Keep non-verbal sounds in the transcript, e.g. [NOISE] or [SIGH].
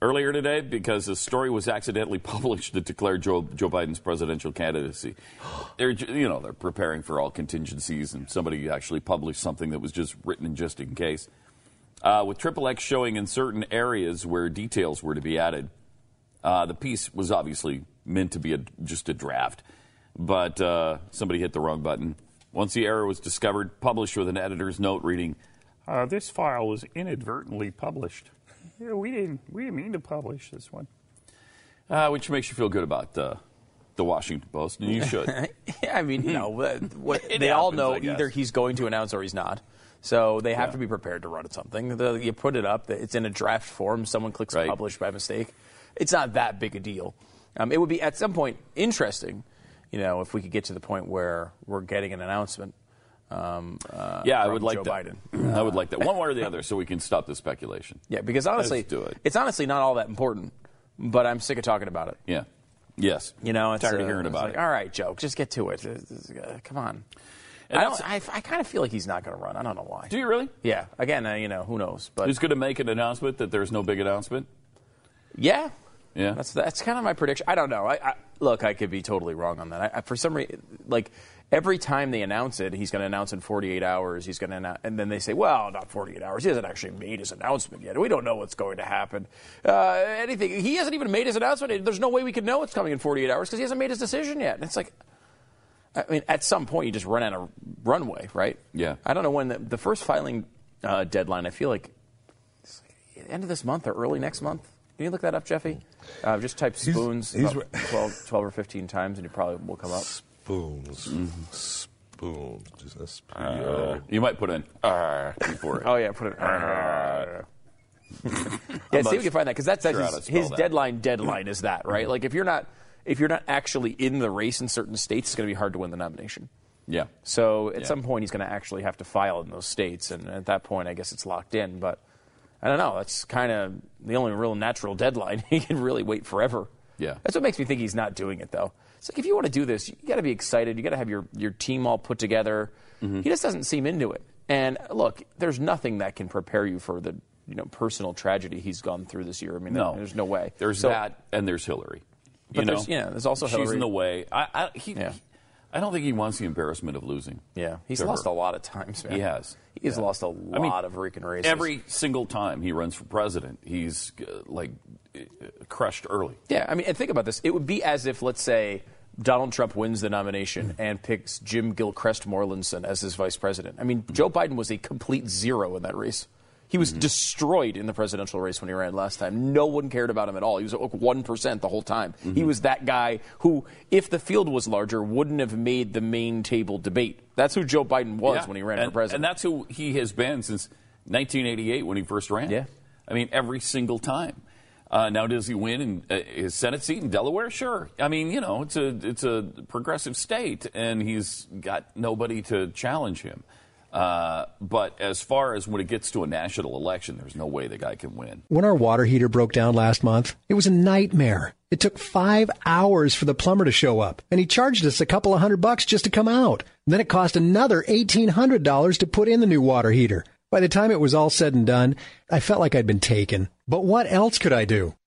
earlier today because a story was accidentally [LAUGHS] published that declared Joe, Joe Biden's presidential candidacy. They're, you know, they're preparing for all contingencies, and somebody actually published something that was just written just in case. Uh, with Triple X showing in certain areas where details were to be added, uh, the piece was obviously meant to be a, just a draft, but uh, somebody hit the wrong button. Once the error was discovered, published with an editor's note reading, uh, "This file was inadvertently published." Yeah, we didn't we didn't mean to publish this one. Uh, which makes you feel good about uh, the Washington Post, and you [LAUGHS] should. yeah, I mean, you know, [LAUGHS] what, they all know either he's going to announce or he's not. So they have yeah. to be prepared to run something. The, you put it up, it's in a draft form. Someone clicks right. publish by mistake. It's not that big a deal. Um, it would be at some point interesting, you know, if we could get to the point where we're getting an announcement. Um, uh, yeah, I would like Joe that. Biden. I would like that one way or the other, so we can stop the speculation. Yeah, because honestly, do it. it's honestly not all that important. But I'm sick of talking about it. Yeah. Yes. You know, it's, tired uh, of hearing about like, it. All right, Joe, just get to it. Uh, come on. I, don't, I, I kind of feel like he's not going to run. I don't know why. Do you really? Yeah. Again, uh, you know, who knows? But he's going to make an announcement that there's no big announcement. Yeah. Yeah. That's that's kind of my prediction. I don't know. I, I look, I could be totally wrong on that. I, for some reason, like every time they announce it, he's going to announce in 48 hours. He's going to announce, and then they say, well, not 48 hours. He hasn't actually made his announcement yet. We don't know what's going to happen. Uh, anything. He hasn't even made his announcement. There's no way we could know it's coming in 48 hours because he hasn't made his decision yet. And it's like, I mean, at some point you just run out of runway, right? Yeah. I don't know when the, the first filing uh, deadline. I feel like end of this month or early next month. Can you look that up, Jeffy? Uh, just type spoons he's, he's 12, 12, or 15 times, and you probably will come up. Spoons. Mm-hmm. Spoons. Just uh, you might put an R before it. Oh, yeah, put an R. [LAUGHS] yeah, see if you can find that because that's, that's sure his, his that. deadline. Deadline is that right? Like if you're not if you're not actually in the race in certain states, it's going to be hard to win the nomination. Yeah. So at Yeah. some point, he's going to actually have to file in those states, and at that point, I guess it's locked in. But I don't know. That's kind of the only real natural deadline. [LAUGHS] he can really wait forever. Yeah. That's what makes me think he's not doing it, though. It's like if you want to do this, you got to be excited. You got to have your, your team all put together. Mm-hmm. He just doesn't seem into it. And look, there's nothing that can prepare you for the you know personal tragedy he's gone through this year. I mean, No. there's no way. There's So- that, and there's Hillary. But you know, there's- yeah, there's also Hillary. she's in the way. I, I, he, Yeah. I don't think he wants the embarrassment of losing. Yeah, he's lost her. a lot of times, man. He has. He's Yeah. lost a lot I mean, of freaking races. Every single time he runs for president, he's uh, like uh, crushed early. Yeah, I mean, and think about this. It would be as if, let's say, Donald Trump wins the nomination and picks Jim Gilchrist Morlinson as his vice president. I mean, Joe Biden was a complete zero in that race. He was destroyed in the presidential race when he ran last time. No one cared about him at all. He was like 1% the whole time. He was that guy who, if the field was larger, wouldn't have made the main table debate. That's who Joe Biden was Yeah. when he ran and, for president. And that's who he has been since 1988 when he first ran. Yeah. I mean, every single time. Uh, now, does he win in uh, his Senate seat in Delaware? Sure. I mean, you know, it's a it's a progressive state, and he's got nobody to challenge him. Uh, but as far as when it gets to a national election, there's no way the guy can win. When our water heater broke down last month, it was a nightmare. It took five hours for the plumber to show up, and he charged us a couple of hundred bucks just to come out. Then it cost another $1,800 to put in the new water heater. By the time it was all said and done, I felt like I'd been taken. But what else could I do?